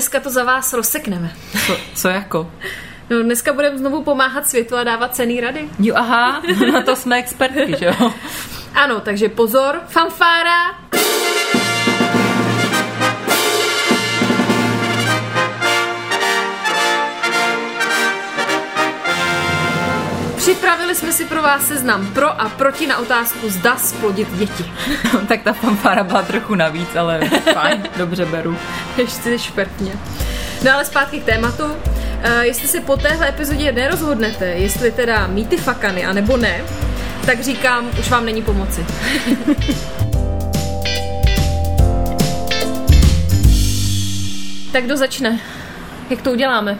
Dneska to za vás rozsekneme. Co, co jako? No, dneska budeme znovu pomáhat světu a dávat cený rady. Jo, aha, na to jsme expertky, že jo? Ano, takže pozor, fanfára. Připravili jsme si pro vás seznam pro a proti na otázku zda splodit děti. tak ta fanfára byla trochu navíc, ale fajn, dobře beru. Ještě špertně. No ale zpátky k tématu. Uh, jestli si po téhle epizodě nerozhodnete, jestli teda mít ty fakany, anebo ne, tak říkám, už vám není pomoci. tak kdo začne? Jak to uděláme?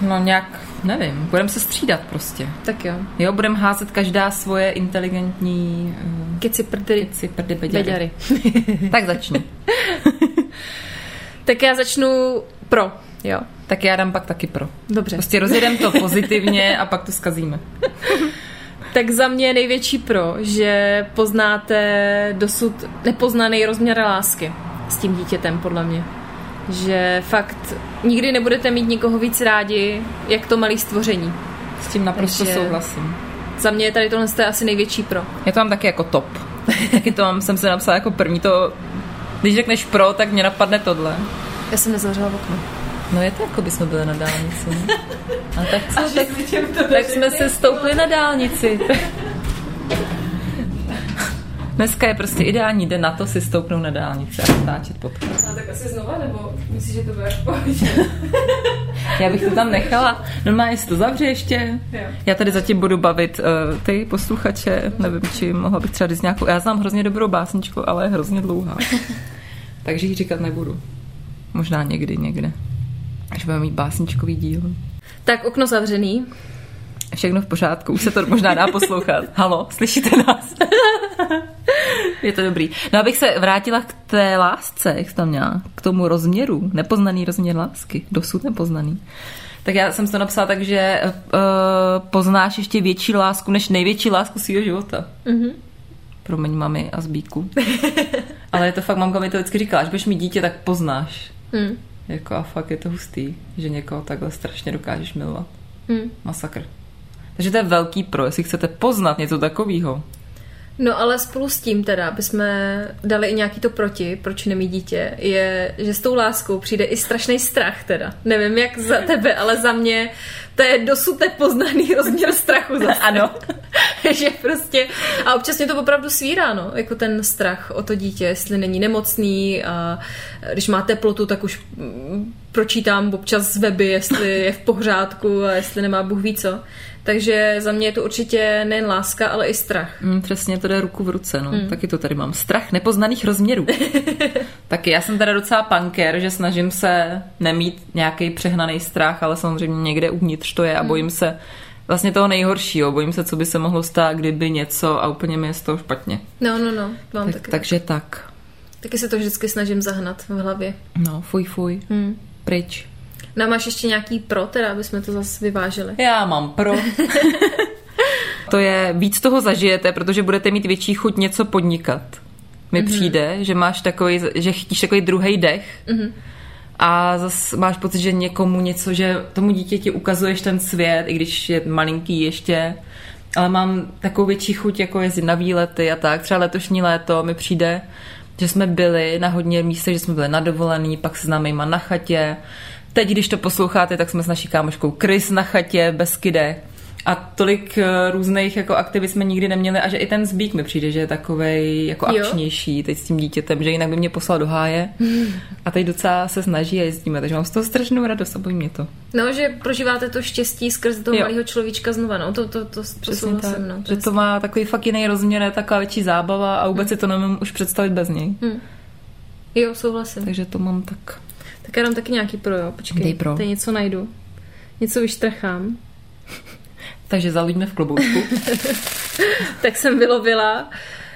No nějak, nevím, budeme se střídat prostě. Tak jo. Jo, budeme házet každá svoje inteligentní... Uh, keci prdy, keci prdy beďary. beďary. tak začni. tak já začnu pro, jo. Tak já dám pak taky pro. Dobře. Prostě rozjedeme to pozitivně a pak to skazíme. tak za mě je největší pro, že poznáte dosud nepoznaný rozměr lásky s tím dítětem, podle mě. Že fakt nikdy nebudete mít nikoho víc rádi, jak to malý stvoření. S tím naprosto Takže souhlasím. Za mě je tady tohle je asi největší pro. Já to mám taky jako top. taky to mám, jsem se napsala jako první to, když řekneš pro, tak mě napadne tohle. Já jsem nezavřela okno. No je to jako by jsme byli na dálnici. A tak co? tak, tak jsme se stoupli na dálnici. Dneska je prostě ideální den na to si stoupnout na dálnici a natáčet podcast. A tak asi znova, nebo myslíš, že to bude Já bych to tam nechala. Normálně si to zavře ještě. Jo. Já tady zatím budu bavit uh, ty posluchače. Nevím, či mohla bych třeba říct nějakou... Já znám hrozně dobrou básničku, ale je hrozně dlouhá. Takže ji říkat nebudu. Možná někdy, někde. Až budeme mít básničkový díl. Tak okno zavřený. Všechno v pořádku, už se to možná dá poslouchat. Halo, slyšíte nás? je to dobrý. No abych se vrátila k té lásce, jak tam měla, k tomu rozměru, nepoznaný rozměr lásky, dosud nepoznaný. Tak já jsem to napsala tak, že uh, poznáš ještě větší lásku než největší lásku svého života. Mm-hmm. Promiň mami a zbíku. Ale je to fakt, mamka mi to vždycky říkala, až budeš mít dítě, tak poznáš. Mm. Jako a fakt je to hustý, že někoho takhle strašně dokážeš milovat. Mm. Masakr. Takže to je velký pro, jestli chcete poznat něco takového. No ale spolu s tím teda, aby jsme dali i nějaký to proti, proč nemít dítě, je, že s tou láskou přijde i strašný strach teda. Nevím jak za tebe, ale za mě to je dosud nepoznaný rozměr strachu zase. ano. že prostě, a občas mě to opravdu svírá, no, jako ten strach o to dítě, jestli není nemocný a když má teplotu, tak už pročítám občas z weby, jestli je v pořádku a jestli nemá Bůh ví co. Takže za mě je to určitě nejen láska, ale i strach. Mm, přesně, to jde ruku v ruce. No. Mm. Taky to tady mám. Strach nepoznaných rozměrů. Taky já jsem teda docela punker, že snažím se nemít nějaký přehnaný strach, ale samozřejmě někde uvnitř to je a mm. bojím se vlastně toho nejhoršího. Bojím se, co by se mohlo stát, kdyby něco a úplně mi je z toho špatně. No, no, no. Mám tak, taky. Takže tak. Taky se to vždycky snažím zahnat v hlavě. No, fuj, fuj. Mm. Pryč. No máš ještě nějaký pro, teda, aby jsme to zase vyvážili? Já mám pro. to je, víc toho zažijete, protože budete mít větší chuť něco podnikat. Mi mm-hmm. přijde, že máš takový, že chytíš takový druhý dech mm-hmm. a zase máš pocit, že někomu něco, že tomu dítěti ukazuješ ten svět, i když je malinký ještě, ale mám takovou větší chuť jako jezdit na výlety a tak. Třeba letošní léto mi přijde, že jsme byli na hodně místech, že jsme byli na dovolený, pak s námi na chatě, Teď, když to posloucháte, tak jsme s naší kámoškou Chris na chatě, bez kide. A tolik eh, různých jako aktivit jsme nikdy neměli a že i ten zbík mi přijde, že je takovej jako jo. akčnější teď s tím dítětem, že jinak by mě poslal do háje a teď docela se snaží a jezdíme, takže mám z toho strašnou radost a bojí mě to. No, že prožíváte to štěstí skrz toho malého človíčka znova, no, to, to, to, to souhlasím, no. To že to má takový fakt jiný rozměr, taková větší zábava a vůbec hmm. si to nemůžu už představit bez něj. Hmm. Jo, souhlasím. Takže to mám tak tak já dám taky nějaký pro, jo. Počkej, Dej pro. tady něco najdu. něco vyštrachám, Takže zalíbme v kloboučku. tak jsem vylovila,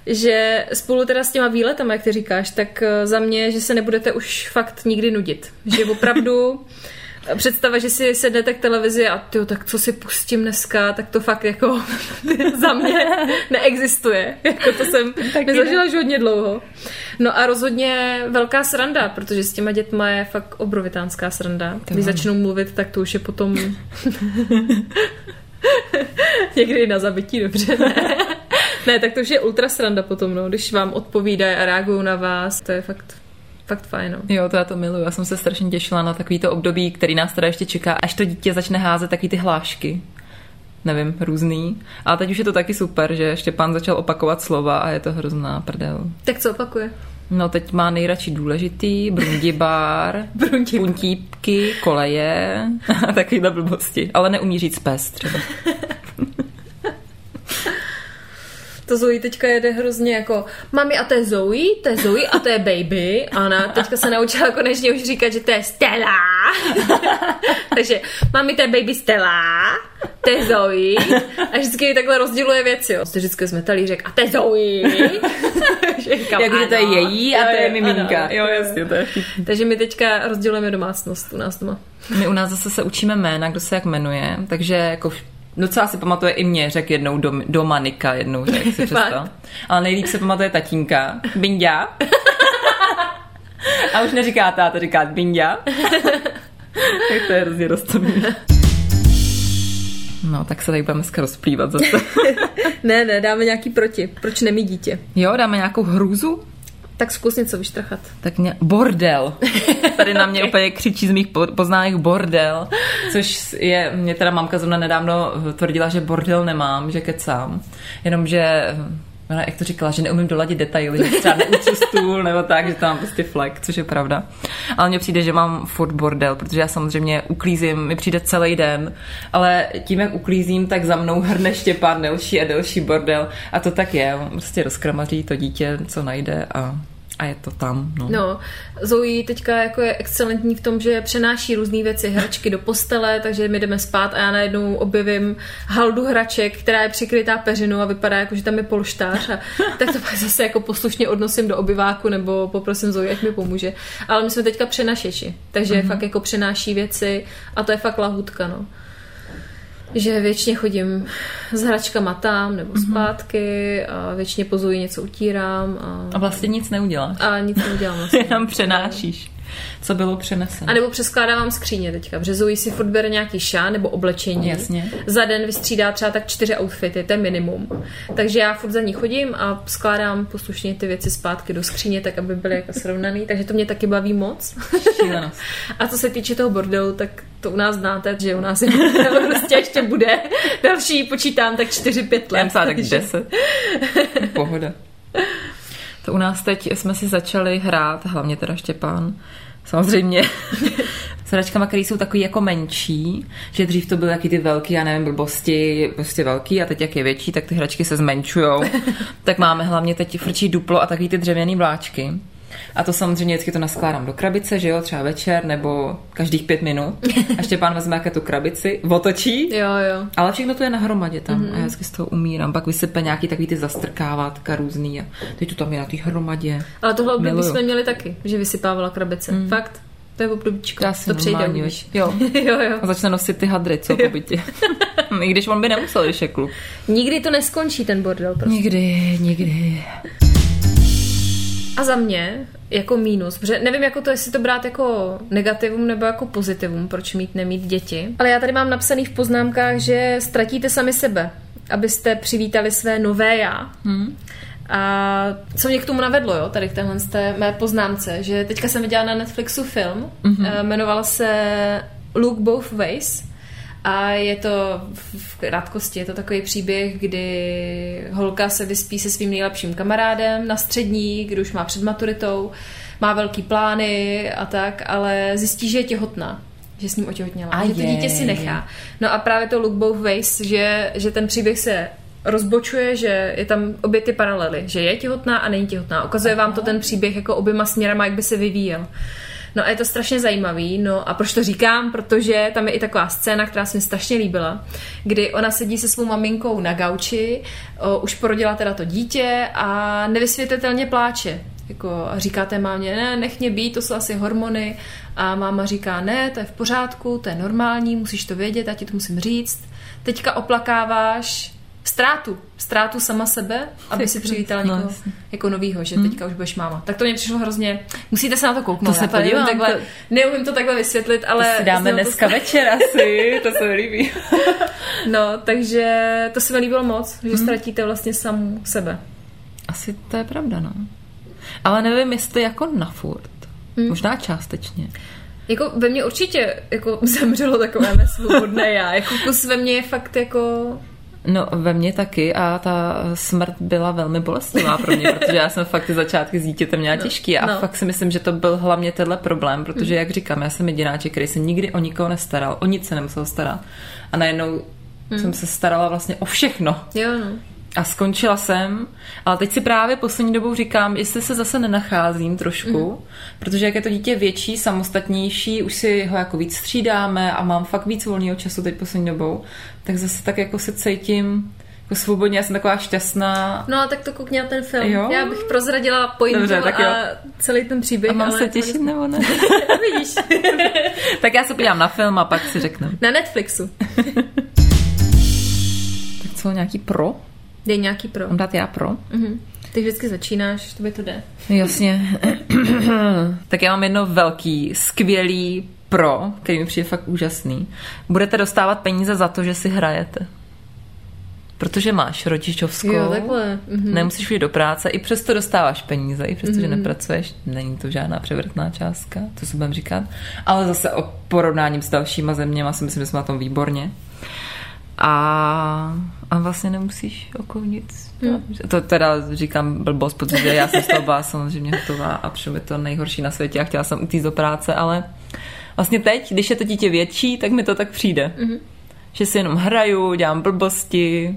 že spolu teda s těma výletama, jak ty říkáš, tak eh, za mě, že se nebudete už fakt nikdy nudit. Že opravdu představa, že si sednete k televizi a tyjo, tak co si pustím dneska, tak to fakt jako za mě neexistuje. Jako to jsem nezažila už hodně dlouho. No a rozhodně velká sranda, protože s těma dětma je fakt obrovitánská sranda. Když začnou mluvit, tak to už je potom někdy na zabití, dobře, ne. Ne, tak to už je ultra sranda potom, no, když vám odpovídají a reagují na vás, to je fakt fakt fajn. No. Jo, to já to miluju. Já jsem se strašně těšila na takovýto období, který nás teda ještě čeká, až to dítě začne házet takový ty hlášky. Nevím, různý. A teď už je to taky super, že Štěpán začal opakovat slova a je to hrozná prdel. Tak co opakuje? No teď má nejradši důležitý, brundibár, Brundib. puntípky, koleje a takovýhle blbosti. Ale neumí říct pes třeba. To Zoe teďka jede hrozně jako mami a to je Zoe, to je Zoe a to je baby. A ona teďka se naučila konečně už říkat, že to je Stella. Takže mami to je baby Stella, to je Zoe. A vždycky takhle rozděluje věci. Jo. To vždycky jsme talířek a to je Zoe. Říkám, Jakože to je její a to je miminka. ano. Jo, jasně, to je. Takže my teďka rozdělujeme domácnost u nás doma. My u nás zase se učíme jména, kdo se jak jmenuje, takže jako docela si pamatuje i mě, řek jednou dom, Domanika, jednou řek, si představ. Ale nejlíp se pamatuje tatínka, Bindia. A už neříká táta, říká Bindia. tak to je hrozně roztomilý. No, tak se tady budeme dneska rozplývat zase. Ne, ne, dáme nějaký proti. Proč nemí dítě? Jo, dáme nějakou hrůzu? Tak zkus něco vyštrachat. Tak mě, bordel. Tady na mě úplně křičí z mých po- poznámek bordel, což je, mě teda mamka zrovna nedávno tvrdila, že bordel nemám, že kecám, jenomže ona jak to říkala, že neumím doladit detaily, že třeba neutřu stůl nebo tak, že tam mám prostě flek, což je pravda. Ale mně přijde, že mám furt bordel, protože já samozřejmě uklízím, mi přijde celý den, ale tím, jak uklízím, tak za mnou hrne Štěpán delší a delší bordel a to tak je, on prostě rozkramaří to dítě, co najde a, a je to tam. No. No, Zoe teďka jako je excelentní v tom, že přenáší různé věci, hračky do postele, takže my jdeme spát a já najednou objevím haldu hraček, která je přikrytá peřinou a vypadá jako, že tam je polštář a tak to pak zase jako poslušně odnosím do obyváku nebo poprosím Zoe, ať mi pomůže. Ale my jsme teďka přenašeči, takže mm-hmm. fakt jako přenáší věci a to je fakt lahutka, no. Že většině chodím s hračkama tam nebo zpátky a většině pozuji něco utírám a, A vlastně nic neuděláš. a nic neudělám vlastně. Jenom přenášíš, co bylo přeneseno. A nebo přeskládávám skříně teďka, protože Zoe si furt bere nějaký šá nebo oblečení. Jasně. Za den vystřídá třeba tak čtyři outfity, to je minimum. Takže já furt za ní chodím a skládám poslušně ty věci zpátky do skříně, tak aby byly jako srovnaný. Takže to mě taky baví moc. Šílenost. A co se týče toho bordelu, tak to u nás znáte, že u nás je bordel prostě ještě bude další, počítám tak 4-5 let. Já tak takže- 10. Pohoda. To u nás teď jsme si začali hrát, hlavně teda Štěpán, samozřejmě, s hračkama, které jsou takový jako menší, že dřív to byly taky ty velký, já nevím, blbosti, prostě velký a teď jak je větší, tak ty hračky se zmenšujou. tak máme hlavně teď frčí duplo a takový ty dřevěný vláčky. A to samozřejmě vždycky to naskládám do krabice, že jo, třeba večer nebo každých pět minut. A Štěpán vezme jaké tu krabici, otočí Jo, jo. ale všechno to je na hromadě tam mm-hmm. a já vždycky z toho umírám. Pak vysype nějaký takový ty zastrkávátka různý a teď to tam je na té hromadě. Ale tohle období Miluju. jsme měli taky, že vysypávala krabice. Mm. Fakt. To je obdobíčko. Já si to přejde, normální, uvidíš. Jo. jo, jo. A začne nosit ty hadry, co po bytě. I když on by nemusel, když je kluk. Nikdy to neskončí, ten bordel. Prostě. Nikdy, nikdy. A za mě jako mínus, protože nevím, jako to, jestli to brát jako negativum nebo jako pozitivum, proč mít nemít děti. Ale já tady mám napsaný v poznámkách, že ztratíte sami sebe, abyste přivítali své nové já. Hmm. A co mě k tomu navedlo, jo, tady k téhle z té mé poznámce, že teďka jsem viděla na Netflixu film, mm-hmm. jmenoval se Look Both Ways a je to v krátkosti, je to takový příběh, kdy holka se vyspí se svým nejlepším kamarádem na střední, kdy už má před maturitou, má velký plány a tak, ale zjistí, že je těhotná že s ním otěhotněla, A že to dítě si nechá. No a právě to Look Both Ways, že, že ten příběh se rozbočuje, že je tam obě ty paralely, že je těhotná a není těhotná. Ukazuje vám to ten příběh jako oběma směrama, jak by se vyvíjel. No a je to strašně zajímavý, no a proč to říkám? Protože tam je i taková scéna, která se mi strašně líbila, kdy ona sedí se svou maminkou na gauči, o, už porodila teda to dítě a nevysvětlitelně pláče. Jako a říká té mámě, ne, nech mě být, to jsou asi hormony. A máma říká, ne, to je v pořádku, to je normální, musíš to vědět, já ti to musím říct. Teďka oplakáváš ztrátu, ztrátu sama sebe, aby si přivítala No, někoho jasně. jako novýho, že teďka už budeš máma. Tak to mě přišlo hrozně, musíte se na to kouknout. To se podívám, takhle, to- neumím to takhle vysvětlit, ale... To si dáme znělo to dneska večer asi, to se mi líbí. No, takže to se mi líbilo moc, že ztratíte vlastně samu sebe. Asi to je pravda, no. Ale nevím, jestli jako na furt. Možná částečně. Jako ve mně určitě jako zemřelo takové svobodné já. Jako kus ve mně je fakt jako... No, ve mně taky a ta smrt byla velmi bolestivá pro mě, protože já jsem fakt ty začátky s dítětem měla No, těžký a no. fakt si myslím, že to byl hlavně tenhle problém, protože, jak říkám, já jsem jedináček, který se nikdy o nikoho nestaral, o nic se nemusel starat a najednou jsem se starala vlastně o všechno. Jo, no. A skončila jsem, ale teď si právě poslední dobou říkám, jestli se zase nenacházím trošku, mm. protože jak je to dítě větší, samostatnější, už si ho jako víc střídáme a mám fakt víc volného času teď poslední dobou, tak zase tak jako se cítím jako svobodně, já jsem taková šťastná. No a tak to koukni na ten film. Jo? Já bych prozradila pointu Dobře, tak jo. a celý ten příběh. A mám ale se těšit nebo ne? Vidíš, tak já se podívám na film a pak si řeknu. na Netflixu. Tak co, nějaký pro? Dej nějaký pro. Mám dát já pro? Mhm. Ty vždycky začínáš, to by to jde. Jasně. tak já mám jedno velký, skvělý pro, který mi přijde fakt úžasný. Budete dostávat peníze za to, že si hrajete. Protože máš rodičovskou, Jo, takhle. Mhm. nemusíš jít do práce, i přesto dostáváš peníze, i přesto, že nepracuješ, není to žádná převratná částka, to si budeme říkat, ale zase o porovnáním s dalšíma zeměma si myslím, že jsme na tom výborně. A, a vlastně nemusíš okolo nic. Hmm. To teda říkám blbost, protože já jsem z toho byla samozřejmě hotová a mi to nejhorší na světě a chtěla jsem utíct do práce, ale vlastně teď, když je to dítě větší, tak mi to tak přijde. Mhm. Že si jenom hraju, dělám blbosti,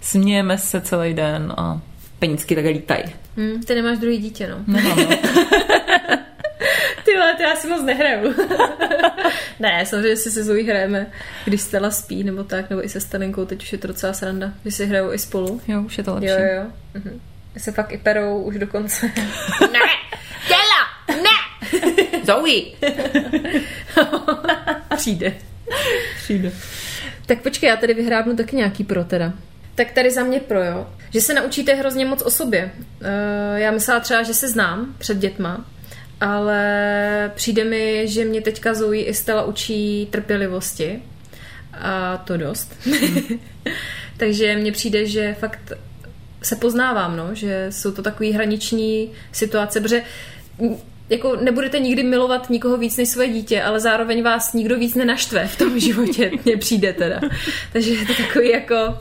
smějeme se celý den a penízky takhle lítají. Hm, ty nemáš druhý dítě, no. Nemám, no. Ty vole, to já si moc nehraju. ne, samozřejmě si se Zoe hrajeme, když Stella spí, nebo tak, nebo i se Stalinkou, teď už je to docela sranda, že si hrajou i spolu. Jo, už je to lepší. Jo, jo. Mhm. Se fakt i perou už dokonce. ne! Zoe! Přijde. Přijde. Tak počkej, já tady vyhrábnu taky nějaký pro teda. Tak tady za mě pro, jo. Že se naučíte hrozně moc o sobě. Uh, já myslela třeba, že se znám před dětma, ale přijde mi, že mě teďka Zoe i Stella učí trpělivosti. A to dost. Takže mně přijde, že fakt se poznávám, no, že jsou to takový hraniční situace, protože jako nebudete nikdy milovat nikoho víc než svoje dítě, ale zároveň vás nikdo víc nenaštve v tom životě, mně přijde teda. Takže je to takový jako...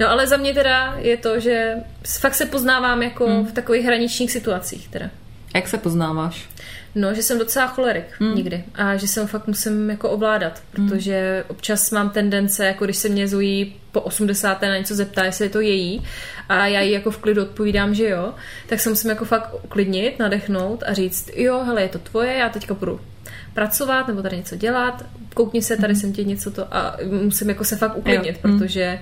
No ale za mě teda je to, že fakt se poznávám jako hmm. v takových hraničních situacích teda. Jak se poznáváš? No, že jsem docela cholerik hmm. někdy a že jsem fakt musím jako ovládat, protože hmm. občas mám tendence, jako když se mě Zoe po 80. na něco zeptá, jestli je to její a já jí jako v klidu odpovídám, že jo, tak se musím jako fakt uklidnit, nadechnout a říct, jo, hele, je to tvoje, já teďka budu pracovat nebo tady něco dělat, koukni se, tady jsem ti něco to a musím jako se fakt uklidnit, Jo. protože eh,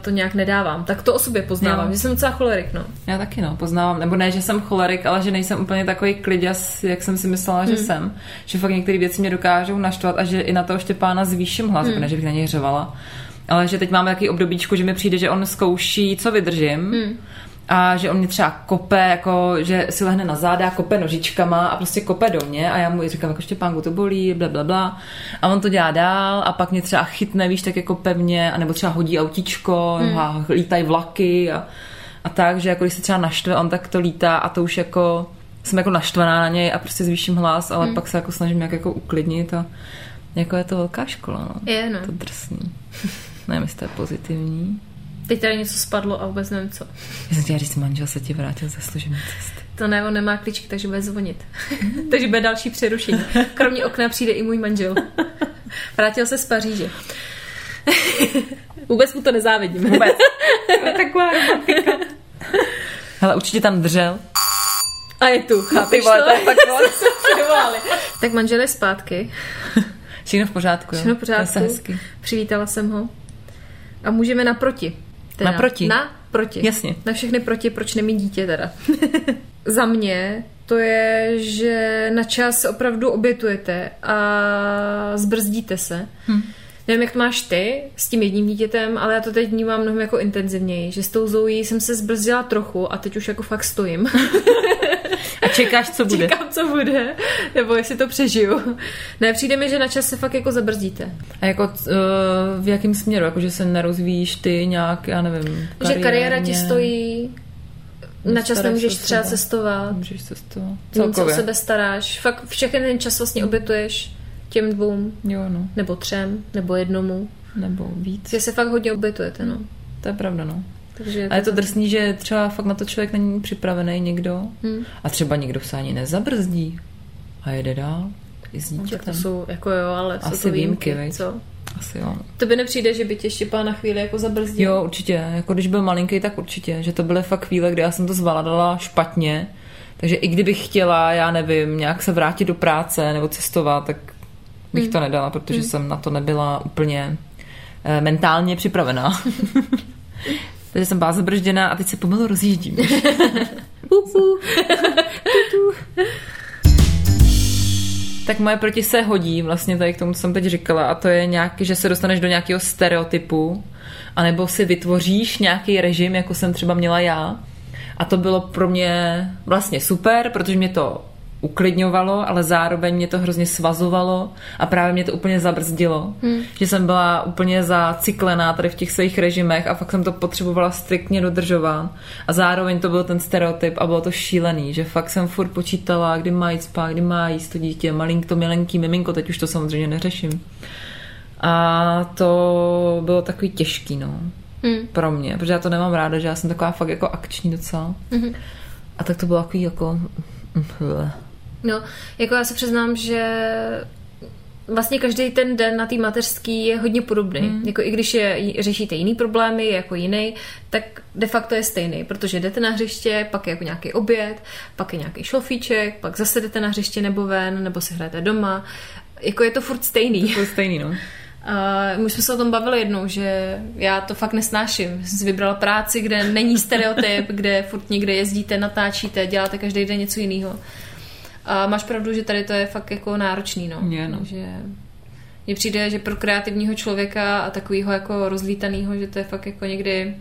to nějak nedávám. Tak to o sobě poznávám, Jo. že jsem docela cholerik, no. Já taky no, poznávám, nebo ne, že jsem cholerik, ale že nejsem úplně takový kliděs, jak jsem si myslela, že jsem. Že fakt některé věci mě dokážou naštvat a že i na toho Štěpána zvýším hlas, hmm. ne, že bych na něj řevala. Ale že teď máme takový obdobíčku, že mi přijde, že on zkouší, co vydržím. Hmm. A že on mě třeba kope, jako, že si lehne na záda, kope nožičkama a prostě kope do mě a já mu říkám, jako Štěpánku to bolí, bla, bla, bla. A on to dělá dál a pak mě třeba chytne, víš, tak jako pevně, anebo třeba hodí autíčko, hmm. a lítají vlaky a, a tak, že jako když se třeba naštve, on tak to lítá a to už jako jsem jako naštvaná na něj a prostě zvýším hlas, ale hmm. pak se jako snažím nějak jako uklidnit a jako je to velká škola, no. Je, no. To drsný. Nevím, jestli to je pozitivní. Teď tady něco spadlo a vůbec nevím co. Já jsem chtěla říct, manžel se ti vrátil ze služební cesty. To ne, on nemá klíčky, takže bude zvonit. takže bude další přerušení. Kromě okna přijde i můj manžel. Vrátil se z Paříže. Vůbec mu to nezávidím. Vůbec. Taková romantika. Hele, určitě tam držel. A je tu, chápeš Ty vole, to? vyvolali. Tak manžel je zpátky. Všechno v pořádku, jo? Všechno v pořádku. Přivítala jsem ho. A můžeme naproti. Teda. Naproti? Na proti. Jasně. Na všechny proti, proč nemít dítě teda. Za mě to je, že na čas opravdu obětujete a zbrzdíte se. Hm. Nevím, jak to máš ty s tím jedním dítětem, ale já to teď vnímám mnohem jako intenzivněji, že s tou Zoe jsem se zbrzdila trochu a teď už jako fakt stojím. A čekáš, co bude. Čekám, co bude, nebo jestli to přežiju. Ne, přijde mi, že na čas se fakt jako zabrzdíte. A jako uh, v jakém směru? Jako, že se nerozvíjíš ty nějak, já nevím, Že kariéra ti stojí, na čas nemůžeš třeba sebe. cestovat, Můžeš cestovat. Celkově. se o sebe staráš. Fakt všechny ten čas vlastně obětuješ těm dvou, Jo, no. nebo třem, nebo jednomu. Nebo víc. Že se fakt hodně obětujete, no. To je pravda, no. Takže A je to drsný, že třeba fakt na to člověk není připravený někdo. Hm. A třeba někdo se ani nezabrzdí a jede dál. I s No, tak to jsou, jako jo, ale jsou Asi to výjimky, výjimky, co? Asi jo. To by nepřijde, že by tě štěpá na chvíli jako zabrzdil. Jo, určitě. Jako když byl malinký, tak určitě. Že to byly fakt chvíle, kdy já jsem to zvládala špatně. Takže i kdybych chtěla, já nevím, nějak se vrátit do práce nebo cestovat, tak bych Hmm. to nedala, protože jsem na to nebyla úplně eh, mentálně připravená. Takže jsem byla zabržděná a teď se pomalu rozjíždím. Tak moje proti se hodí vlastně tady k tomu, co jsem teď říkala a to je nějaký, že se dostaneš do nějakého stereotypu anebo si vytvoříš nějaký režim, jako jsem třeba měla já. A to bylo pro mě vlastně super, protože mě to uklidňovalo, ale zároveň mě to hrozně svazovalo a právě mě to úplně zabrzdilo. Hmm. Že jsem byla úplně zaciklená tady v těch svých režimech a fakt jsem to potřebovala striktně dodržovat. A zároveň to byl ten stereotyp a bylo to šílený, že fakt jsem furt počítala, kdy má jít spát, kdy má jíst to dítě, malink to milenký miminko, teď už to samozřejmě neřeším. A to bylo takový těžký, no. Hmm. Pro mě, protože já to nemám ráda, že já jsem taková fakt jako akční docela. Mhm. A tak to bylo takový jako... No, jako já se přiznám, že vlastně každý ten den na té mateřský je hodně podobný. Mm. Jako i když je, řešíte jiný problémy, je jako jiný, tak de facto je stejný, protože jdete na hřiště, pak je jako nějaký oběd, pak je nějaký šlofíček, pak zase jdete na hřiště nebo ven, nebo si hrajete doma. Jako je to furt stejný. To je stejný, no. A my jsme se o tom bavili jednou, že já to fakt nesnáším. Jsi vybrala práci, kde není stereotyp, kde furt někde jezdíte, natáčíte, děláte každý den něco jiného. A máš pravdu, že tady to je fakt jako náročný, no. Je, no. Že mně přijde, že pro kreativního člověka a takového jako rozlítaného, že to je fakt jako někdy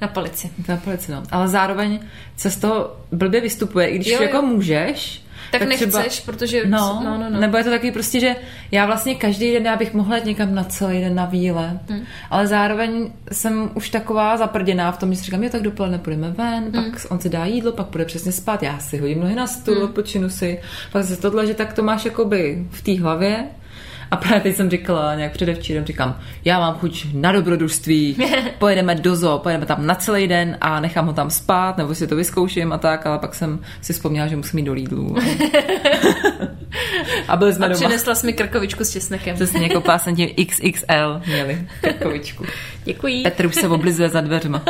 na palici. Na polici, no. Ale zároveň se z toho blbě vystupuje, i když jo, jako jo. můžeš. Tak, tak nechceš, třeba, protože... No, no, no, no. nebo je to takový prostě, že já vlastně každý den já bych mohla jít někam na celý den na výlet, hmm. ale zároveň jsem už taková zaprděná v tom, že si říkám, jo, tak dopoledne půjdeme ven, hmm. pak on si dá jídlo, pak půjde přesně spát, já si hodím nohy na stůl, hmm. odpočinu si, pak se tohle, že tak to máš jakoby v té hlavě, a právě teď jsem říkala, nějak předevčírem říkám, já mám chuť na dobrodružství, pojedeme do zoo, pojedeme tam na celý den a nechám ho tam spát, nebo si to vyzkouším a tak, ale pak jsem si vzpomněla, že musím jít do Lidlu. a byli jsme A doma. přinesla jsi mi krkovičku s česnekem. Přesně jako pás jsem tím XXL měli krkovičku. Děkuji. Petr už se oblizuje za dveřma.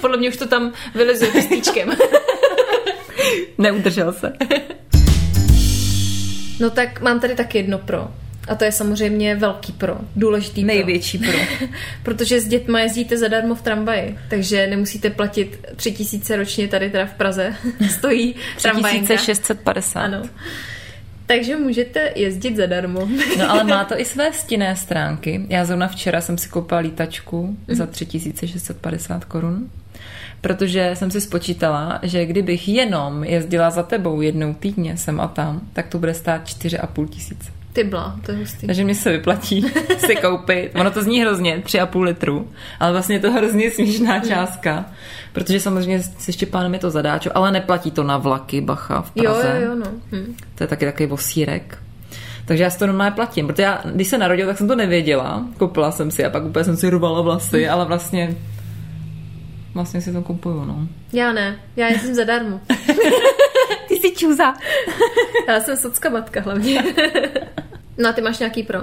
Podle mě už to tam vylezuje pístíčkem. Neudržel se. No tak mám tady tak jedno pro. A to je samozřejmě velký pro, důležitý Největší pro. pro. Protože s dětma jezdíte zadarmo v tramvaji, takže nemusíte platit tři tisíce ročně tady teda v Praze. Stojí tramvajka. 3650. Ano. Takže můžete jezdit zadarmo. No ale má to i své stinné stránky. Já zrovna včera jsem si koupila lítačku za 3650 korun, protože jsem si spočítala, že kdybych jenom jezdila za tebou jednou týdně sem a tam, tak to bude stát 4,5 tisíce. Ty bla, to je hustý. Takže mi se vyplatí si koupit. Ono to zní hrozně, 3,5 litru, ale vlastně je to hrozně směšná částka, protože samozřejmě se Štěpánem je to zadáčo, ale neplatí to na vlaky, bacha, v Jo, Praze. jo, jo, no. Hm. To je taky takový vosírek. Takže já si to normálně platím, protože já, když se narodil, tak jsem to nevěděla. Koupila jsem si a pak úplně jsem si rvala vlasy, ale vlastně vlastně si to kupuju, no. Já ne, já jezdím zadarmo. Čuza. Já jsem socka matka hlavně. No a ty máš nějaký pro?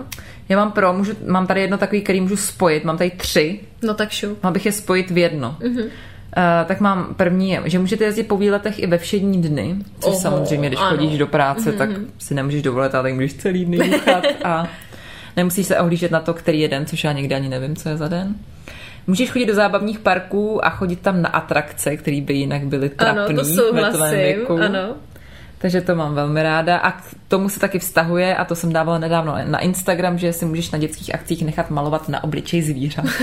Já mám pro, můžu, mám tady jedno takový, který můžu spojit, mám tady tři, No tak šup. Mám bych je spojit v jedno. Mhm. Mm-hmm. Uh, tak mám první, že můžete jezdit po výletech i ve všední dny, což Oho, samozřejmě, když ano. chodíš do práce, Mhm. tak si nemůžeš dovolit, ale můžeš celý den juchat a nemusíš se ohlížet na to, který je den, což já někdy ani nevím, co je za den. Můžeš chodit do zábavních parků a chodit tam na atrakce, které by jinak byly trapný Ano, to ve tvém souhlasím. věku. Ano. Takže to mám velmi ráda a k tomu se taky vztahuje a to jsem dávala nedávno na Instagram, že si můžeš na dětských akcích nechat malovat na obličej zvířat.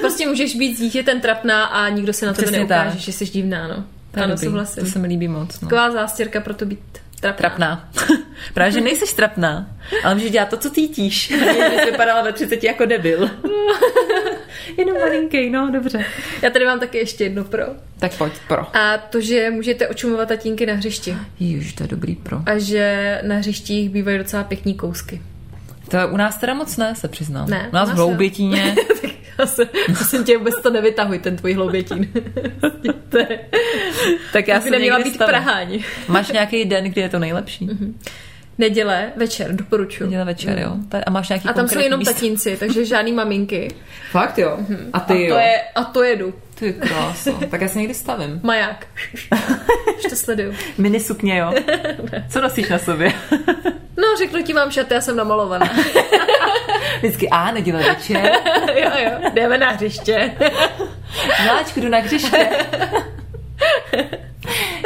Prostě můžeš být s dítětem trapná a nikdo se na Přesně neukáže, tak. že jsi divná, no. To ano, dobrý. souhlasím. To se mi líbí moc. No. Taková zástěrka pro to být trapná. Trapná. Právě, že nejseš trapná, ale můžeš dělat to, co cítíš. Jsi vypadala ve 30 jako debil. Jenom malinký, no dobře. Já tady mám taky ještě jedno pro. Tak pojď, pro. A to, že můžete očumovat tatínky na hřišti. Ježiš, to je dobrý pro. A že na hřištích bývají docela pěkní kousky. To je u nás teda moc ne, se přiznám. Ne, u nás v. Hloubětíně. tak prosím tě, vůbec to nevytahuj, ten tvůj hloubětín. tak já se neměla být stavím. Praháň. Máš nějaký den, kdy je to nejlepší? Neděle, večer, doporučuji. Neděle večer, jo. Ta- A máš nějaký A tam jsou jenom místo? tatínci, takže žádný maminky. Fakt jo. A ty a jo. to, je, a to jedu. Ty krása. tak já se někdy stavím. Maják. Už to sleduju. Mini sukně, jo. Co nosíš na sobě? No, řeknu ti, mám šaty, já jsem namalovaná. Vždycky a neděle večer. jo, jo, jdeme na hřiště. Miláčku, jdu na hřiště.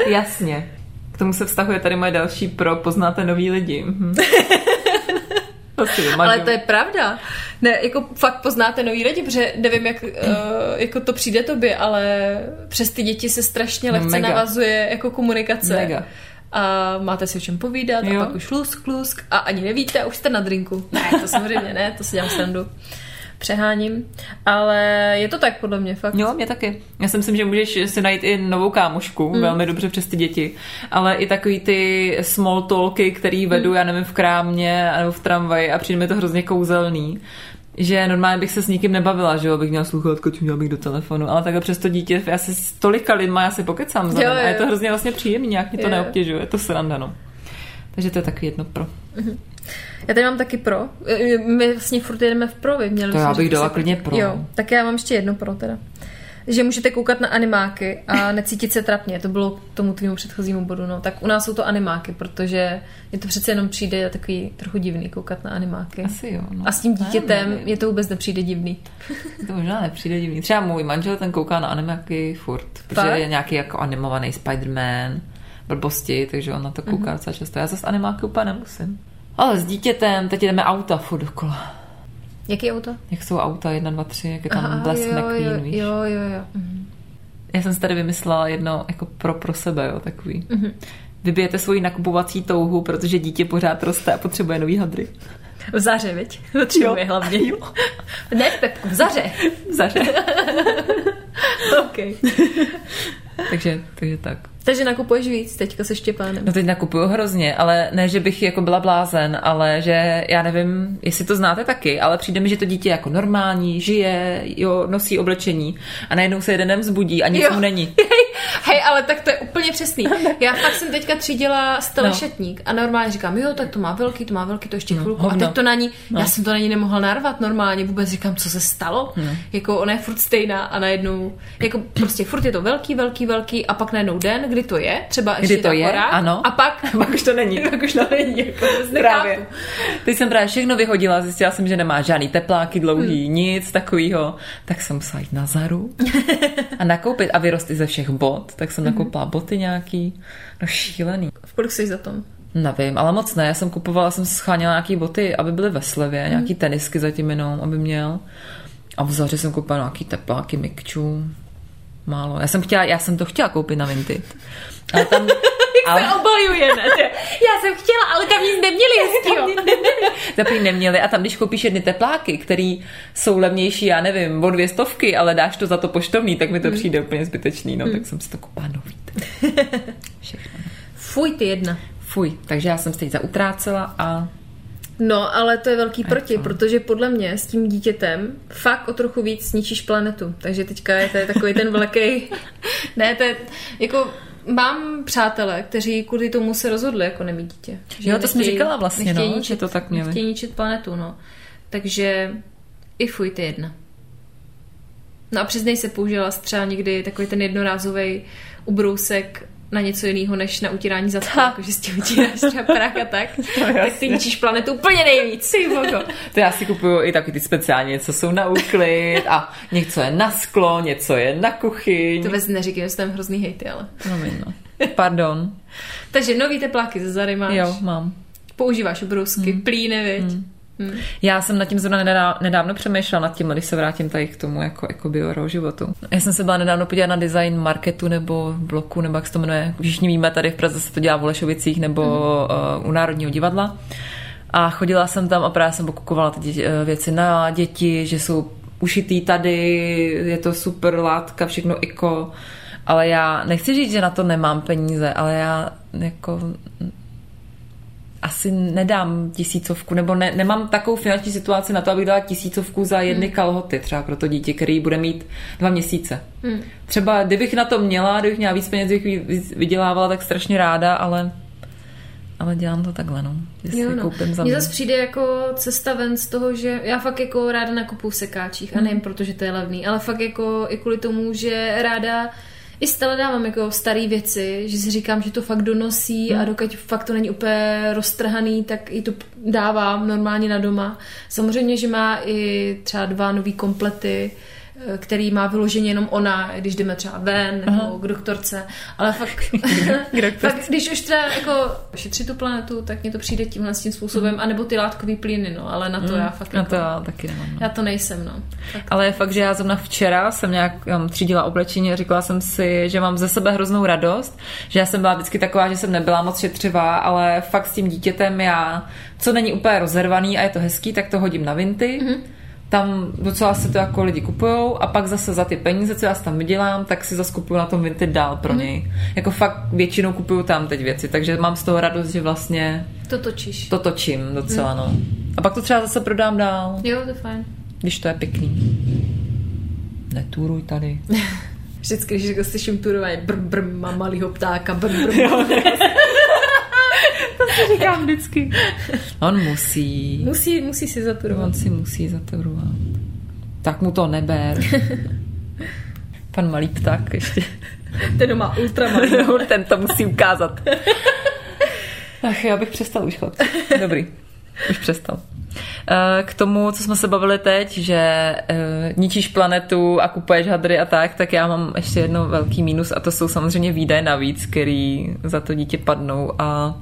Jasně. K tomu se vztahuje tady moje další pro poznáte nový lidi. Vymažu. Ale to je pravda. Ne, jako fakt poznáte nový lidi, protože nevím, jak uh, jako to přijde tobě, ale přes ty děti se strašně lehce mega. navazuje jako komunikace. Mega. A máte si o čem povídat Jo. a pak už lusk, lusk a ani nevíte už jste na drinku. Ne, to samozřejmě ne, to si dělám srandu. Přeháním. Ale je to tak podle mě fakt. Jo, mě taky. Já si myslím, že můžeš si najít i novou kámošku, mm. velmi dobře přes ty děti, ale i takový ty small talky, který vedu, mm. já nevím, v krámě nebo v tramvaji a přijde mi to hrozně kouzelný že normálně bych se s nikým nebavila, že jo, bych měla sluchátko, měla bych do telefonu, ale takhle přes to dítě, já se s tolika lidma, já si pokecám za Jo, den a je jo. to hrozně vlastně příjemný, nějak mě to Jo. neobtěžuje, je to sranda, no. Takže to je taky jedno pro. Já tady mám taky pro. E, My vlastně furt jedeme v pro, vy měli To já bych dala klidně pro. Jo, tak já mám ještě jedno pro teda. Že můžete koukat na animáky a necítit se trapně. To bylo k tomu tvýmu předchozímu bodu. No. Tak u nás jsou to animáky, protože je to přece jenom přijde takový trochu divný koukat na animáky. Asi jo. No. A s tím Ne, dítětem je to vůbec nepřijde divný. To možná nepřijde divný. Třeba můj manžel ten kouká na animáky furt, protože Fakt? je nějaký jako animovaný Spider-Man, blbosti, takže on na to Mhm. kouká docela často. Já zase animáky úplně nemusím. Ale s dítětem, teď jdeme auta furt dokola. Jaký auto? Jak jsou auta, jedna, dva, tři, jak je tam Bless jo, McQueen, jo, víš? jo, jo, jo. Mhm. Já jsem si tady vymyslela jedno jako pro, pro sebe, jo, takový. Mhm. Vybijete svoji nakupovací touhu, protože dítě pořád roste a potřebuje nový hadry. V zaře, viď? Potřebuje hlavně. Jo. Ne v Pepku, v zaře. Zaře. okay. takže, takže tak. Takže nakupuješ víc teďka se Štěpánem. No teď nakupuju hrozně, ale ne, že bych jako byla blázen, ale že já nevím, jestli to znáte taky, ale přijde mi, že to dítě je jako normální, žije, jo, nosí oblečení a najednou se jeden den vzbudí a nic Jo. mu není. Hej, ale tak to je úplně přesný. Já fakt jsem teďka třídila No. šatník a normálně říkám, jo, tak to má velký, to má velký, to ještě No, chvilku. A hovno. teď to na ní, No. já jsem to na ní nemohla narvat normálně, vůbec říkám, co se stalo. No. Jako ona je furt stejná a najednou, jako prostě furt je to velký, velký, velký a pak najednou den, kdy to je, třeba ještě Kdy to je, akorát, ano. A pak, Pak už to není. pak už to není, jako Právě. Teď jsem právě všechno vyhodila, zjistila jsem, že nemá žádný tepláky dlouhý, Hmm. nic takového. Tak jsem musela jít na Zaru a nakoupit a vyrostly ze všech bot. Tak Mhm. jsem nakoupila boty nějaký, no šílený. V kolik jsi za tom? Nevím, ale moc ne. Já jsem kupovala, jsem scháněla nějaký boty, aby byly ve slevě, Mhm. nějaký tenisky zatím jenom, aby měl. A v jsem koupila nějaký tepláky, mikčů. Málo. Já jsem, chtěla, já jsem to chtěla koupit na Vinted. Ale tam... Ale... Se obajuje, ne? Já jsem chtěla, ale tam nic neměli hezkýho. Zaprý neměli a tam, když koupíš jedny tepláky, které jsou levnější, já nevím, o dvě stovky, ale dáš to za to poštovní, tak mi to přijde úplně zbytečný, no, tak jsem si to koupila nový. Všechno. Fuj, ty jedna. Fuj, takže já jsem se teď zautrácela a No, ale to je velký proti, co? protože podle mě s tím dítětem fakt o trochu víc zničíš planetu. Takže teďka je to je takový ten velký... ne, to je jako... Mám přátele, kteří kvůli tomu se rozhodli jako nemít dítě. Jo, to jsi mi nechtějí- říkala vlastně, nechtějí no, ničit, že to tak měli. Nechtějí ničit planetu, no. Takže i fuj, ty jedna. No a přiznej se, použila třeba někdy takový ten jednorázový ubrousek na něco jiného, než na utírání zadku, jakože s tím utíráš třeba prach a tak, tak ty ničíš planetu úplně nejvíc. To já si kupuju i taky ty speciální, co jsou na úklid a něco je na sklo, něco je na kuchyň. To vůbec neříkej, že jsem hrozný hejty, ale. No, no. Pardon. Takže nový tepláky ze Zary máš. Jo, mám. Používáš obrousky, hmm. plíny, viď? Hmm. Hmm. Já jsem nad tím zrovna nedávno přemýšlela nad tím, když se vrátím tady k tomu jako, jako bio životu. Já jsem se byla nedávno podívat na design marketu nebo bloku, nebo jak se to jmenuje. Všichni víme, tady v Praze se to dělá v Olešovicích nebo hmm. uh, u Národního divadla. A chodila jsem tam a právě jsem pokukovala ty uh, věci na děti, že jsou ušitý tady, je to super látka, všechno iko. Ale já nechci říct, že na to nemám peníze, ale já jako asi nedám tisícovku, nebo ne, nemám takovou finanční situaci na to, abych dala tisícovku za jedny hmm. kalhoty, třeba pro to dítě, který bude mít dva měsíce. Hmm. Třeba kdybych na to měla, kdybych měla víc peněz, bych vydělávala tak strašně ráda, ale ale dělám to takhle, no. jo, no. koupím za Mně zase přijde jako cesta ven z toho, že já fakt jako ráda nakupuju v sekáčích a nejen proto, že to je levný, ale fakt jako i kvůli tomu, že ráda i stále dávám jako staré věci, že si říkám, že to fakt donosí hmm. a dokud fakt to není úplně roztrhaný, tak i to dávám normálně na doma. Samozřejmě, že má i třeba dva nový komplety, který má vyloženě jenom ona, když jdeme třeba ven nebo Aha. k doktorce, ale fakt, fakt, když už třeba jako šetřit tu planetu, tak mě to přijde tímhle s tím způsobem, mm. anebo ty látkový plyny, no, ale na to mm. já fakt Na jako, to já taky nemám. No. Já to nejsem, no. Tak. Ale je fakt, že já zrovna včera jsem nějak um, třídila oblečení a říkala jsem si, že mám ze sebe hroznou radost, že já jsem byla vždycky taková, že jsem nebyla moc šetřivá, ale fakt s tím dítětem já, co není úplně rozervaný a je to hezký, tak to hodím na vinty. Mm tam docela se to jako lidi kupujou a pak zase za ty peníze, co já tam vydělám, tak si zase kupuju na tom Vinted dál pro mhm. něj. Mm. Jako fakt většinou kupuju tam teď věci, takže mám z toho radost, že vlastně to točíš. To točím docela, mm. no. A pak to třeba zase prodám dál. Jo, to je fajn. Když to je pěkný. Netůruj tady. Vždycky, když jako slyším turování, brr, brr, mám malýho ptáka, brr, brr. Jo, to říkám vždycky. On musí. Musí, musí si zaturovat. On si musí zaturovat. Tak mu to neber. Pan malý pták ještě. Ten má ultra malý. Ten to musí ukázat. Ach, já bych přestal už chod. Dobrý, už přestal. Eh, k tomu, co jsme se bavili teď, že eh, ničíš planetu a kupuješ hadry a tak, tak já mám ještě jedno velký mínus a to jsou samozřejmě výdaje navíc, který za to dítě padnou a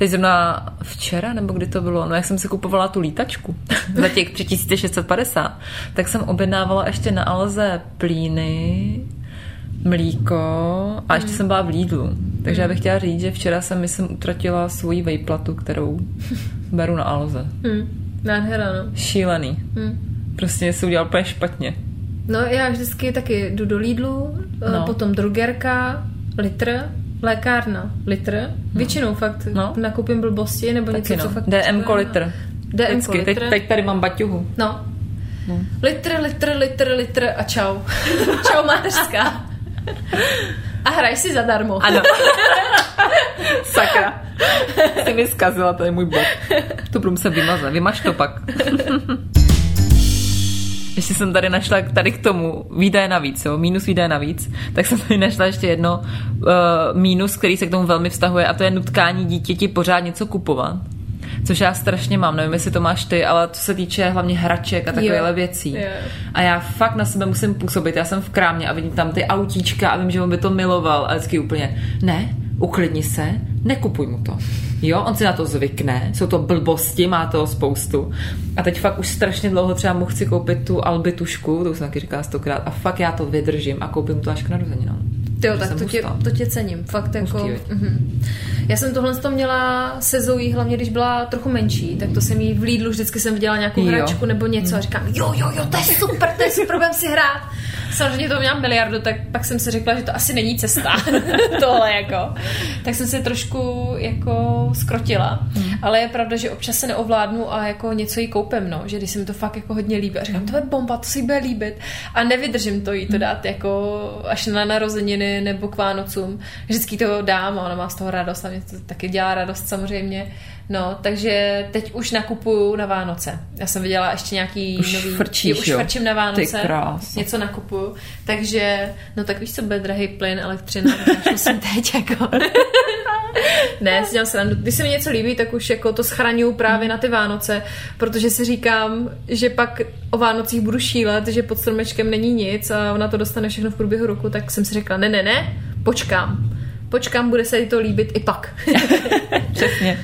teď zrovna včera, nebo kdy to bylo, no jak jsem si kupovala tu lítačku za těch 3650, tak jsem objednávala ještě na Alze plíny, mlíko a ještě mm. jsem byla v Lidlu. Takže mm. já bych chtěla říct, že včera jsem, myslím, utratila svoji vejplatu, kterou beru na Alze. Mm. Nádhera, no. Šílený. Mm. Prostě se udělal úplně špatně. No já vždycky taky jdu do Lidlu, eh, no. potom drogerka, litr, lékárna, litr. No. Většinou fakt no. nakoupím blbosti nebo taky něco, no. co fakt... DM litr. DM litr. Teď, teď tady mám baťuhu. No. no. Litr, litr, litr, litr a čau. čau mateřská. A hraj si zadarmo. Ano. Sakra. Ty mi zkazila, to je můj bod. To budu muset vymazat. Vymaž to pak. Ještě jsem tady našla tady k tomu výdaje navíc, jo, mínus výdaje navíc, tak jsem tady našla ještě jedno uh, mínus, který se k tomu velmi vztahuje a to je nutkání dítěti pořád něco kupovat což já strašně mám, nevím, jestli to máš ty, ale co se týče hlavně hraček a takovéhle věcí. Jo. A já fakt na sebe musím působit, já jsem v krámě a vidím tam ty autíčka a vím, že on by to miloval a vždycky úplně, ne, uklidni se, nekupuj mu to. Jo, on si na to zvykne, jsou to blbosti, má toho spoustu. A teď fakt už strašně dlouho třeba mu chci koupit tu albitušku, to už jsem taky říkala stokrát, a fakt já to vydržím a koupím to až k narozeninám. Jo, tak to tě, to tě cením, fakt jako... uh-huh. Já jsem tohle to měla se Zoe, hlavně když byla trochu menší, tak to jsem jí v Lidlu vždycky jsem viděla nějakou jo. hračku nebo něco a mhm. říkám, jo, jo, jo, to je super, to je super, budem si hrát. Samozřejmě to měla miliardu, tak pak jsem si řekla, že to asi není cesta, tohle jako. Tak jsem se trošku jako skrotila, hmm. ale je pravda, že občas se neovládnu a jako něco jí koupem, no, že když se mi to fakt jako hodně líbí a říkám, to je bomba, to si bude líbit a nevydržím to jí to hmm. dát jako až na narozeniny nebo k Vánocům. Vždycky to dám a ona má z toho radost a mě to taky dělá radost samozřejmě No, takže teď už nakupuju na Vánoce. Já jsem viděla ještě nějaký Už nový... frčíš, už jo? frčím na Vánoce. Ty krása. Něco nakupuju. Takže, no tak víš, co bude drahý plyn, elektřina, musím teď jako... ne, si dělám srandu. Když se mi něco líbí, tak už jako to schraňuju právě na ty Vánoce, protože si říkám, že pak o Vánocích budu šílet, že pod stromečkem není nic a ona to dostane všechno v průběhu roku, tak jsem si řekla, ne, ne, ne, počkám. Počkám, bude se jí to líbit i pak. Přesně.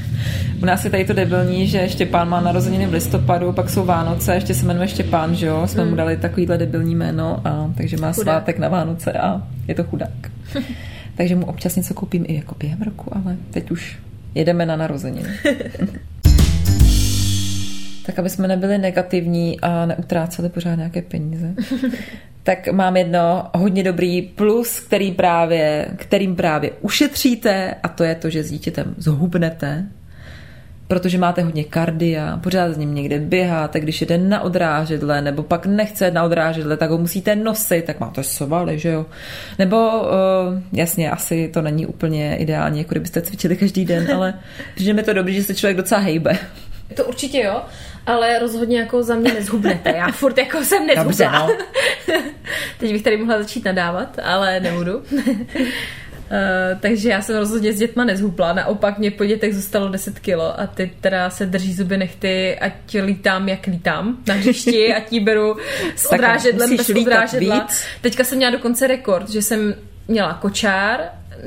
U nás je tady to debilní, že Štěpán má narozeniny v listopadu, pak jsou Vánoce, ještě se jmenuje Štěpán, že jo? Jsme mu dali takovýhle debilní jméno, a, takže má Hmm. Chudák. svátek na Vánoce a je to chudák. takže mu občas něco koupím i jako během roku, ale teď už jedeme na narozeniny. tak aby jsme nebyli negativní a neutráceli pořád nějaké peníze. tak mám jedno hodně dobrý plus, který právě, kterým právě ušetříte a to je to, že s dítětem zhubnete, protože máte hodně kardia, pořád s ním někde běháte, když jede na odrážedle, nebo pak nechce na odrážedle, tak ho musíte nosit, tak máte svaly, že jo. Nebo, uh, jasně, asi to není úplně ideální, jako kdybyste cvičili každý den, ale přijde mi to dobrý, že se člověk docela hejbe. To určitě jo, ale rozhodně jako za mě nezhubnete. Já furt jako jsem nezhubla. Dobře, no. Teď bych tady mohla začít nadávat, ale nebudu. Uh, takže já jsem rozhodně s dětma nezhubla, naopak mě po dětech zůstalo 10 kilo a teď teda se drží zuby nechty, ať lítám, jak lítám na hřišti, ať jí beru s odrážedlem, bez odrážedla. víc. Teďka jsem měla dokonce rekord, že jsem měla kočár,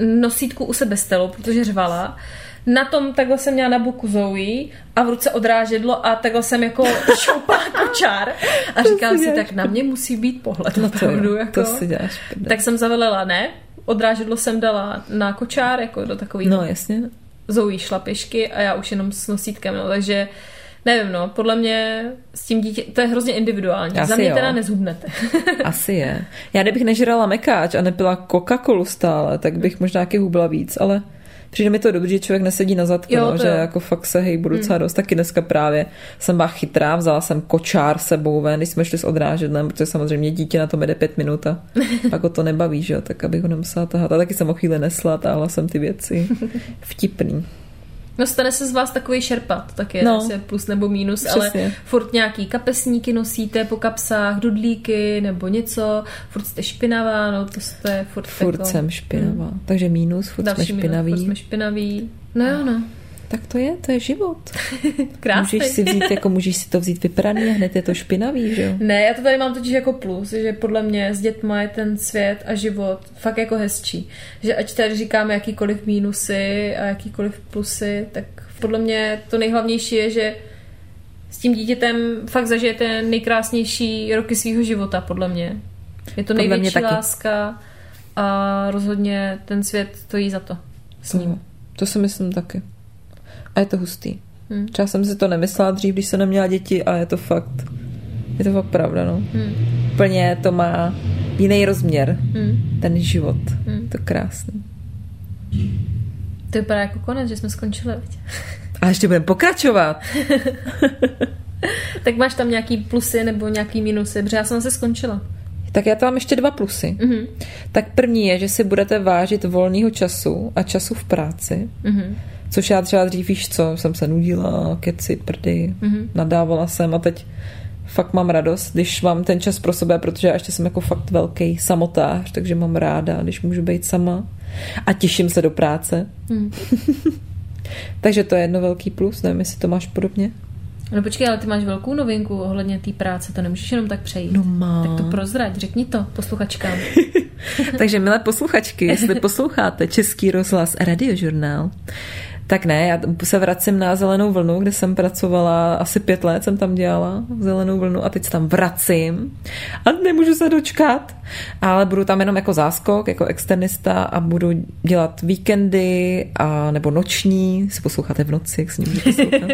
nosítku u sebe stelu, protože řvala, na tom takhle jsem měla na boku Zoe a v ruce odrážedlo a takhle jsem jako šoupala kočár a říkám si děláš tak na mě musí být pohled No to, opravdu, jako. to si děláš. Tak jsem zavelela, ne, odrážedlo jsem dala na kočár, jako do takový No jasně. Zoe šla pěšky a já už jenom s nosítkem, no, takže nevím, no, podle mě s tím dítě, to je hrozně individuální. Asi Za mě jo. teda nezhubnete. Asi je. Já kdybych nežrala mekáč a nepila Coca-Colu stále, tak bych možná taky hubla víc, ale přijde mi to dobře, že člověk nesedí na zadku, Jo, no, to že jo. jako fakt se hejbu docela dost. Taky dneska právě jsem byla chytrá, vzala jsem kočár sebou ven, když jsme šli s odrážedlem, protože samozřejmě dítě na tom jede pět minut a pak ho to nebaví, že jo, tak abych ho nemusela tahat. A taky jsem o chvíli nesla, táhla jsem ty věci. Vtipný. No stane se z vás takový šerpa, to tak je No. asi plus nebo mínus, Přesně. ale furt nějaký kapesníky nosíte po kapsách, dudlíky nebo něco, furt jste špinavá, no to jste furt, Furt jako, jsem špinavá. Takže mínus, furt jsme další minus, špinaví. furt jsme špinaví. No jo, no. Tak to je, to je život. Krásný. Můžeš si vzít, jako můžeš si to vzít vypraný a hned je to špinavý, že jo? Ne, já to tady mám totiž jako plus, že podle mě s dětma je ten svět a život fakt jako hezčí. Že ať tady říkáme jakýkoliv mínusy a jakýkoliv plusy, tak podle mě to nejhlavnější je, že s tím dítětem fakt zažijete nejkrásnější roky svého života, podle mě. Je to Podle největší láska a rozhodně ten svět stojí za to s ním. To, to si myslím taky. A je to hustý. Hmm. Třeba jsem si to nemyslela dřív, když jsem neměla děti a je to fakt, je to fakt pravda, no. Hmm. Plně to má jiný rozměr, Hmm. ten život. Hmm. To je krásný. To vypadá jako konec, že jsme skončili. A ještě budeme pokračovat. Tak máš tam nějaký plusy nebo nějaký minusy, protože já jsem se skončila. Tak já tam mám ještě dva plusy. Mhm. Tak první je, že si budete vážit volného času a času v práci, Mhm. Což já třeba dřív víš co, jsem se nudila, keci, prdy, Mhm. nadávala jsem a teď fakt mám radost, když mám ten čas pro sebe, protože já ještě jsem jako fakt velký samotář, takže mám ráda, když můžu být sama a těším se do práce. Mhm. Takže to je jedno velký plus, nevím, jestli to máš podobně. No počkej, ale ty máš velkou novinku ohledně té práce, to nemůžeš jenom tak přejít. No má. Tak to prozrať, řekni to posluchačkám. Takže milé posluchačky, jestli posloucháte Český rozhlas Radiožurnál, tak ne, já se vracím na Zelenou vlnu, kde jsem pracovala asi pět let, jsem tam dělala Zelenou vlnu a teď se tam vracím a nemůžu se dočkat, ale budu tam jenom jako záskok, jako externista a budu dělat víkendy a nebo noční, si posloucháte v noci, jak si mě poslouchat.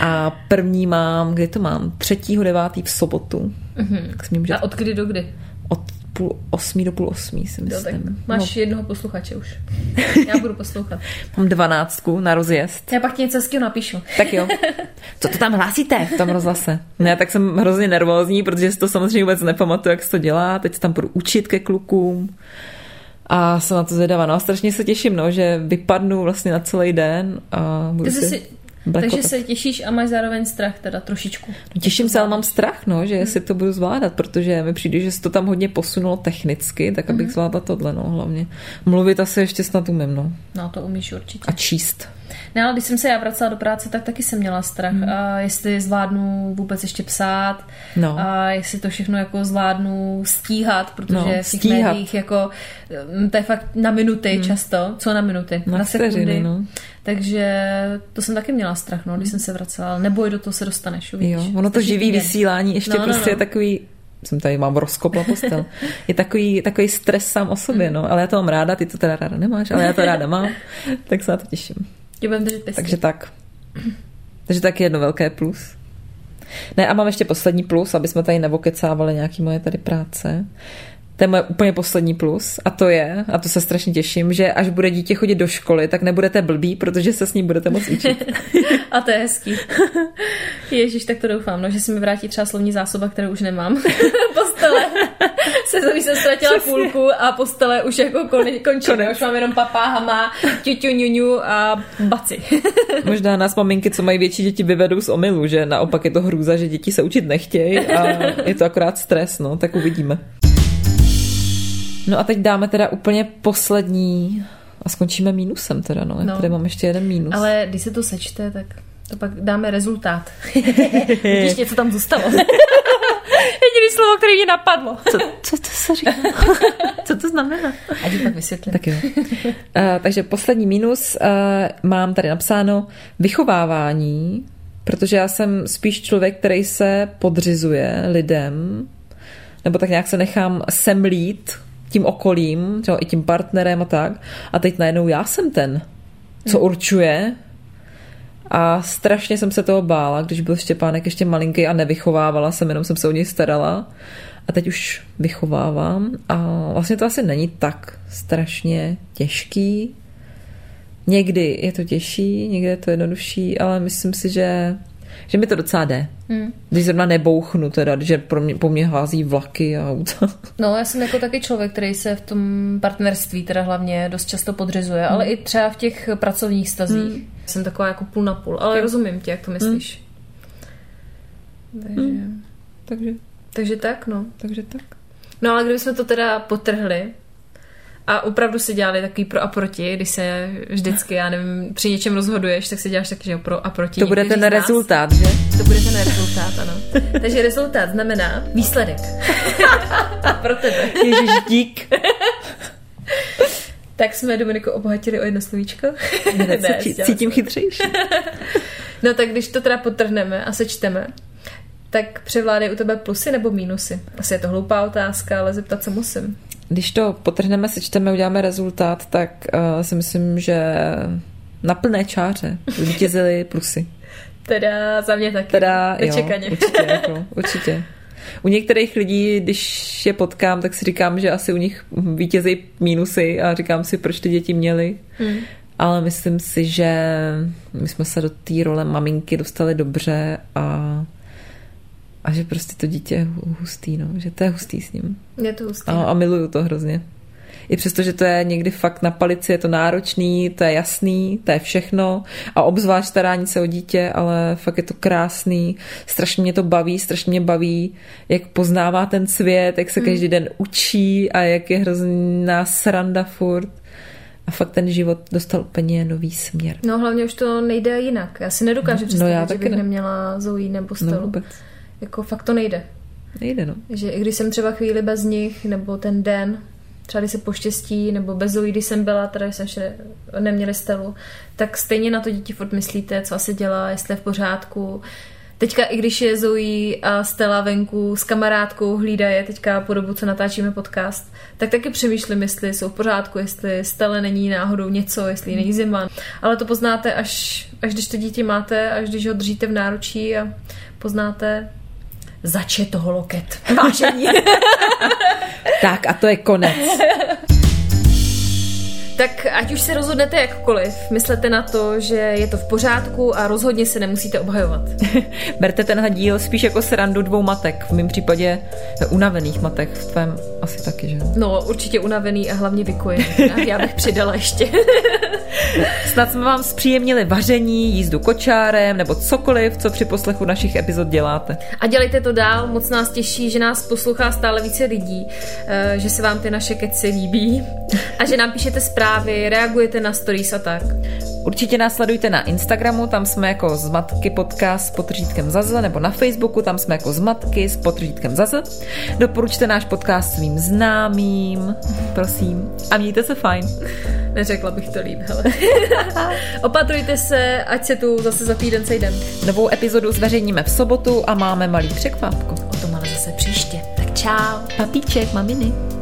A první mám, kdy to mám? Třetího devátý v sobotu. Tak si mě můžete A od kdy do kdy? od půl osmí do půl osmí, si Jo, tak myslím. máš jednoho posluchače už. Já budu poslouchat. No, mám dvanáctku na rozjezd. Já pak ti něco hezkého napíšu. Tak jo. Co to tam hlásíte v tom rozhlase? Ne, tak jsem hrozně nervózní, protože si to samozřejmě vůbec nepamatuju, jak se to dělá. Teď se tam budu učit ke klukům. A jsem na to zvědavá. No a strašně se těším, no, že vypadnu vlastně na celý den a budu Ty jsi si... si, Blackout. Takže se těšíš a máš zároveň strach teda trošičku. No, těším se, ale mám strach, no, že jestli to budu zvládat, protože mi přijde, že se to tam hodně posunulo technicky, tak abych zvládla tohle, no, hlavně. Mluvit asi ještě snad umím, no. No to umíš určitě. A číst. Ne, ale když jsem se já vracela do práce, tak taky jsem měla strach. Hmm. A jestli zvládnu vůbec ještě psát, No. a jestli to všechno jako zvládnu stíhat, protože No, v těch stíhat. médiích jako, mm, to je fakt na minuty hmm. často, co na minuty, Na na, sekundy. vteřiny, no. Takže to jsem taky měla strach, no, když jsem se vracela. Neboj, do toho se dostaneš, uvidíš. Jo, ono to živý týden. vysílání ještě No, no, prostě no. je takový jsem tady mám rozkopla postel. Je takový, takový stres sám o sobě, no. Ale já to mám ráda, ty to teda ráda nemáš, ale já to ráda mám, tak se na to těším. Tě budem držet pěstí. Takže tak. Takže tak jedno velké plus. Ne, a mám ještě poslední plus, aby jsme tady nevokecávali nějaký moje tady práce. To je moje úplně poslední plus a to je, a to se strašně těším, že až bude dítě chodit do školy, tak nebudete blbí, protože se s ním budete moc učit. A to je hezký. Ježíš, tak to doufám, no, že se mi vrátí třeba slovní zásoba, kterou už nemám. postele. Sezóní jsem ztratila Přesně. půlku a postele už jako kon, končí. Konec. Už mám jenom papá, hama, ťuťu, ňuňu a baci. Možná nás maminky, co mají větší děti, vyvedou z omylu, že naopak je to hrůza, že děti se učit nechtějí a je to akorát stres, no, tak uvidíme. No a teď dáme teda úplně poslední a skončíme mínusem teda, no. Já No. tady mám ještě jeden mínus. Ale když se to sečte, tak to pak dáme rezultát. Když něco tam zůstalo. Jediný slovo, které mě napadlo. Co, co to se říká? co to znamená? A ti pak vysvětlím. Tak jo. Uh, takže poslední mínus uh, mám tady napsáno vychovávání, protože já jsem spíš člověk, který se podřizuje lidem, nebo tak nějak se nechám semlít tím okolím, třeba i tím partnerem a tak. A teď najednou já jsem ten, co určuje. A strašně jsem se toho bála, když byl Štěpánek ještě malinký a nevychovávala jsem, jenom jsem se o něj starala. A teď už vychovávám a vlastně to asi není tak strašně těžký. Někdy je to těžší, někdy je to jednodušší, ale myslím si, že, že mi to docela jde. Hmm. Když zrovna nebouchnu teda, že pro mě, po mně hází vlaky a auta. No, já jsem jako taky člověk, který se v tom partnerství teda hlavně dost často podřizuje, hmm. ale i třeba v těch pracovních stazích. Hmm. Jsem taková jako půl na půl, ale rozumím tě, jak to myslíš. Takže, Hmm. Takže, takže tak, no. takže tak. No ale kdybychom to teda potrhli a opravdu si dělali takový pro a proti, když se vždycky, já nevím, při něčem rozhoduješ, tak si děláš taky, že jo, pro a proti. To bude ten rezultát, že? To bude ten rezultát, ano. Takže rezultát znamená výsledek. pro tebe. Ježíš, dík. Tak jsme Dominiku obohatili o jedno slovíčko. Ne, Ne, dělám cítím chytřejší. No tak když to teda potrhneme a sečteme, tak převládají u tebe plusy nebo mínusy? Asi je to hloupá otázka, ale zeptat se musím. Když to potrhneme, sečteme, uděláme rezultát, tak uh, si myslím, že na plné čáře zvítězily plusy. Teda za mě taky. Teda, jo, určitě, jako, určitě. U některých lidí, když je potkám, tak si říkám, že asi u nich vítězí mínusy a říkám si, proč ty děti měly. Hmm. Ale myslím si, že my jsme se do té role maminky dostali dobře a, a že prostě to dítě je hustý, no, že to je hustý s ním. Je to hustý. A, a miluju to hrozně. I přesto, že to je někdy fakt na palici, je to náročný, to je jasný, to je všechno a obzvlášť starání se o dítě, ale fakt je to krásný, strašně mě to baví, strašně mě baví, jak poznává ten svět, jak se každý den učí a jak je hrozná sranda furt. A fakt ten život dostal úplně nový směr. No hlavně už to nejde jinak. Já si nedokážu No, představit, já že bych ne. neměla Zoe nebo No Stelu. vůbec. Jako fakt to nejde. Nejde, no. Že i když jsem třeba chvíli bez nich, nebo ten den, třeba když se poštěstí, nebo bez Zoe, když jsem byla, teda když jsem ještě neměli Stelu, tak stejně na to dítě furt myslíte, co asi dělá, jestli je v pořádku. Teďka, i když je Zoe a Stella venku s kamarádkou, hlídá je teďka po dobu, co natáčíme podcast, tak taky přemýšlím, jestli jsou v pořádku, jestli Stella není náhodou něco, jestli není zima. Ale to poznáte, až, až když to dítě máte, až když ho držíte v náručí a poznáte, zač je toho loket. Vážení. Tak a to je konec. Tak ať už se rozhodnete jakkoliv, myslete na to, že je to v pořádku a rozhodně se nemusíte obhajovat. Berte tenhle díl spíš jako srandu dvou matek. V mém případě unavených matek, v tvém asi taky, že? No, určitě unavený a hlavně vykojený. Já bych přidala ještě. Snad jsme vám zpříjemnili vaření, jízdu kočárem nebo cokoliv, co při poslechu našich epizod děláte. A dělejte to dál, moc nás těší, že nás poslouchá stále více lidí, eh, že se vám ty naše keci líbí a že nám píšete zprávy, reagujete na stories a tak. Určitě nás sledujte na Instagramu, tam jsme jako Zmatky podcast s potržítkem Zaze, nebo na Facebooku, tam jsme jako Zmatky s potržítkem Zaze. Doporučte náš podcast svým známým, prosím. A mějte se fajn. Neřekla bych to líp, hele. Opatrujte se, ať se tu zase za týden sejdem. Novou epizodu zveřejníme v sobotu a máme malý překvapko. O tom ale zase příště. Tak čau. Papíček, maminy.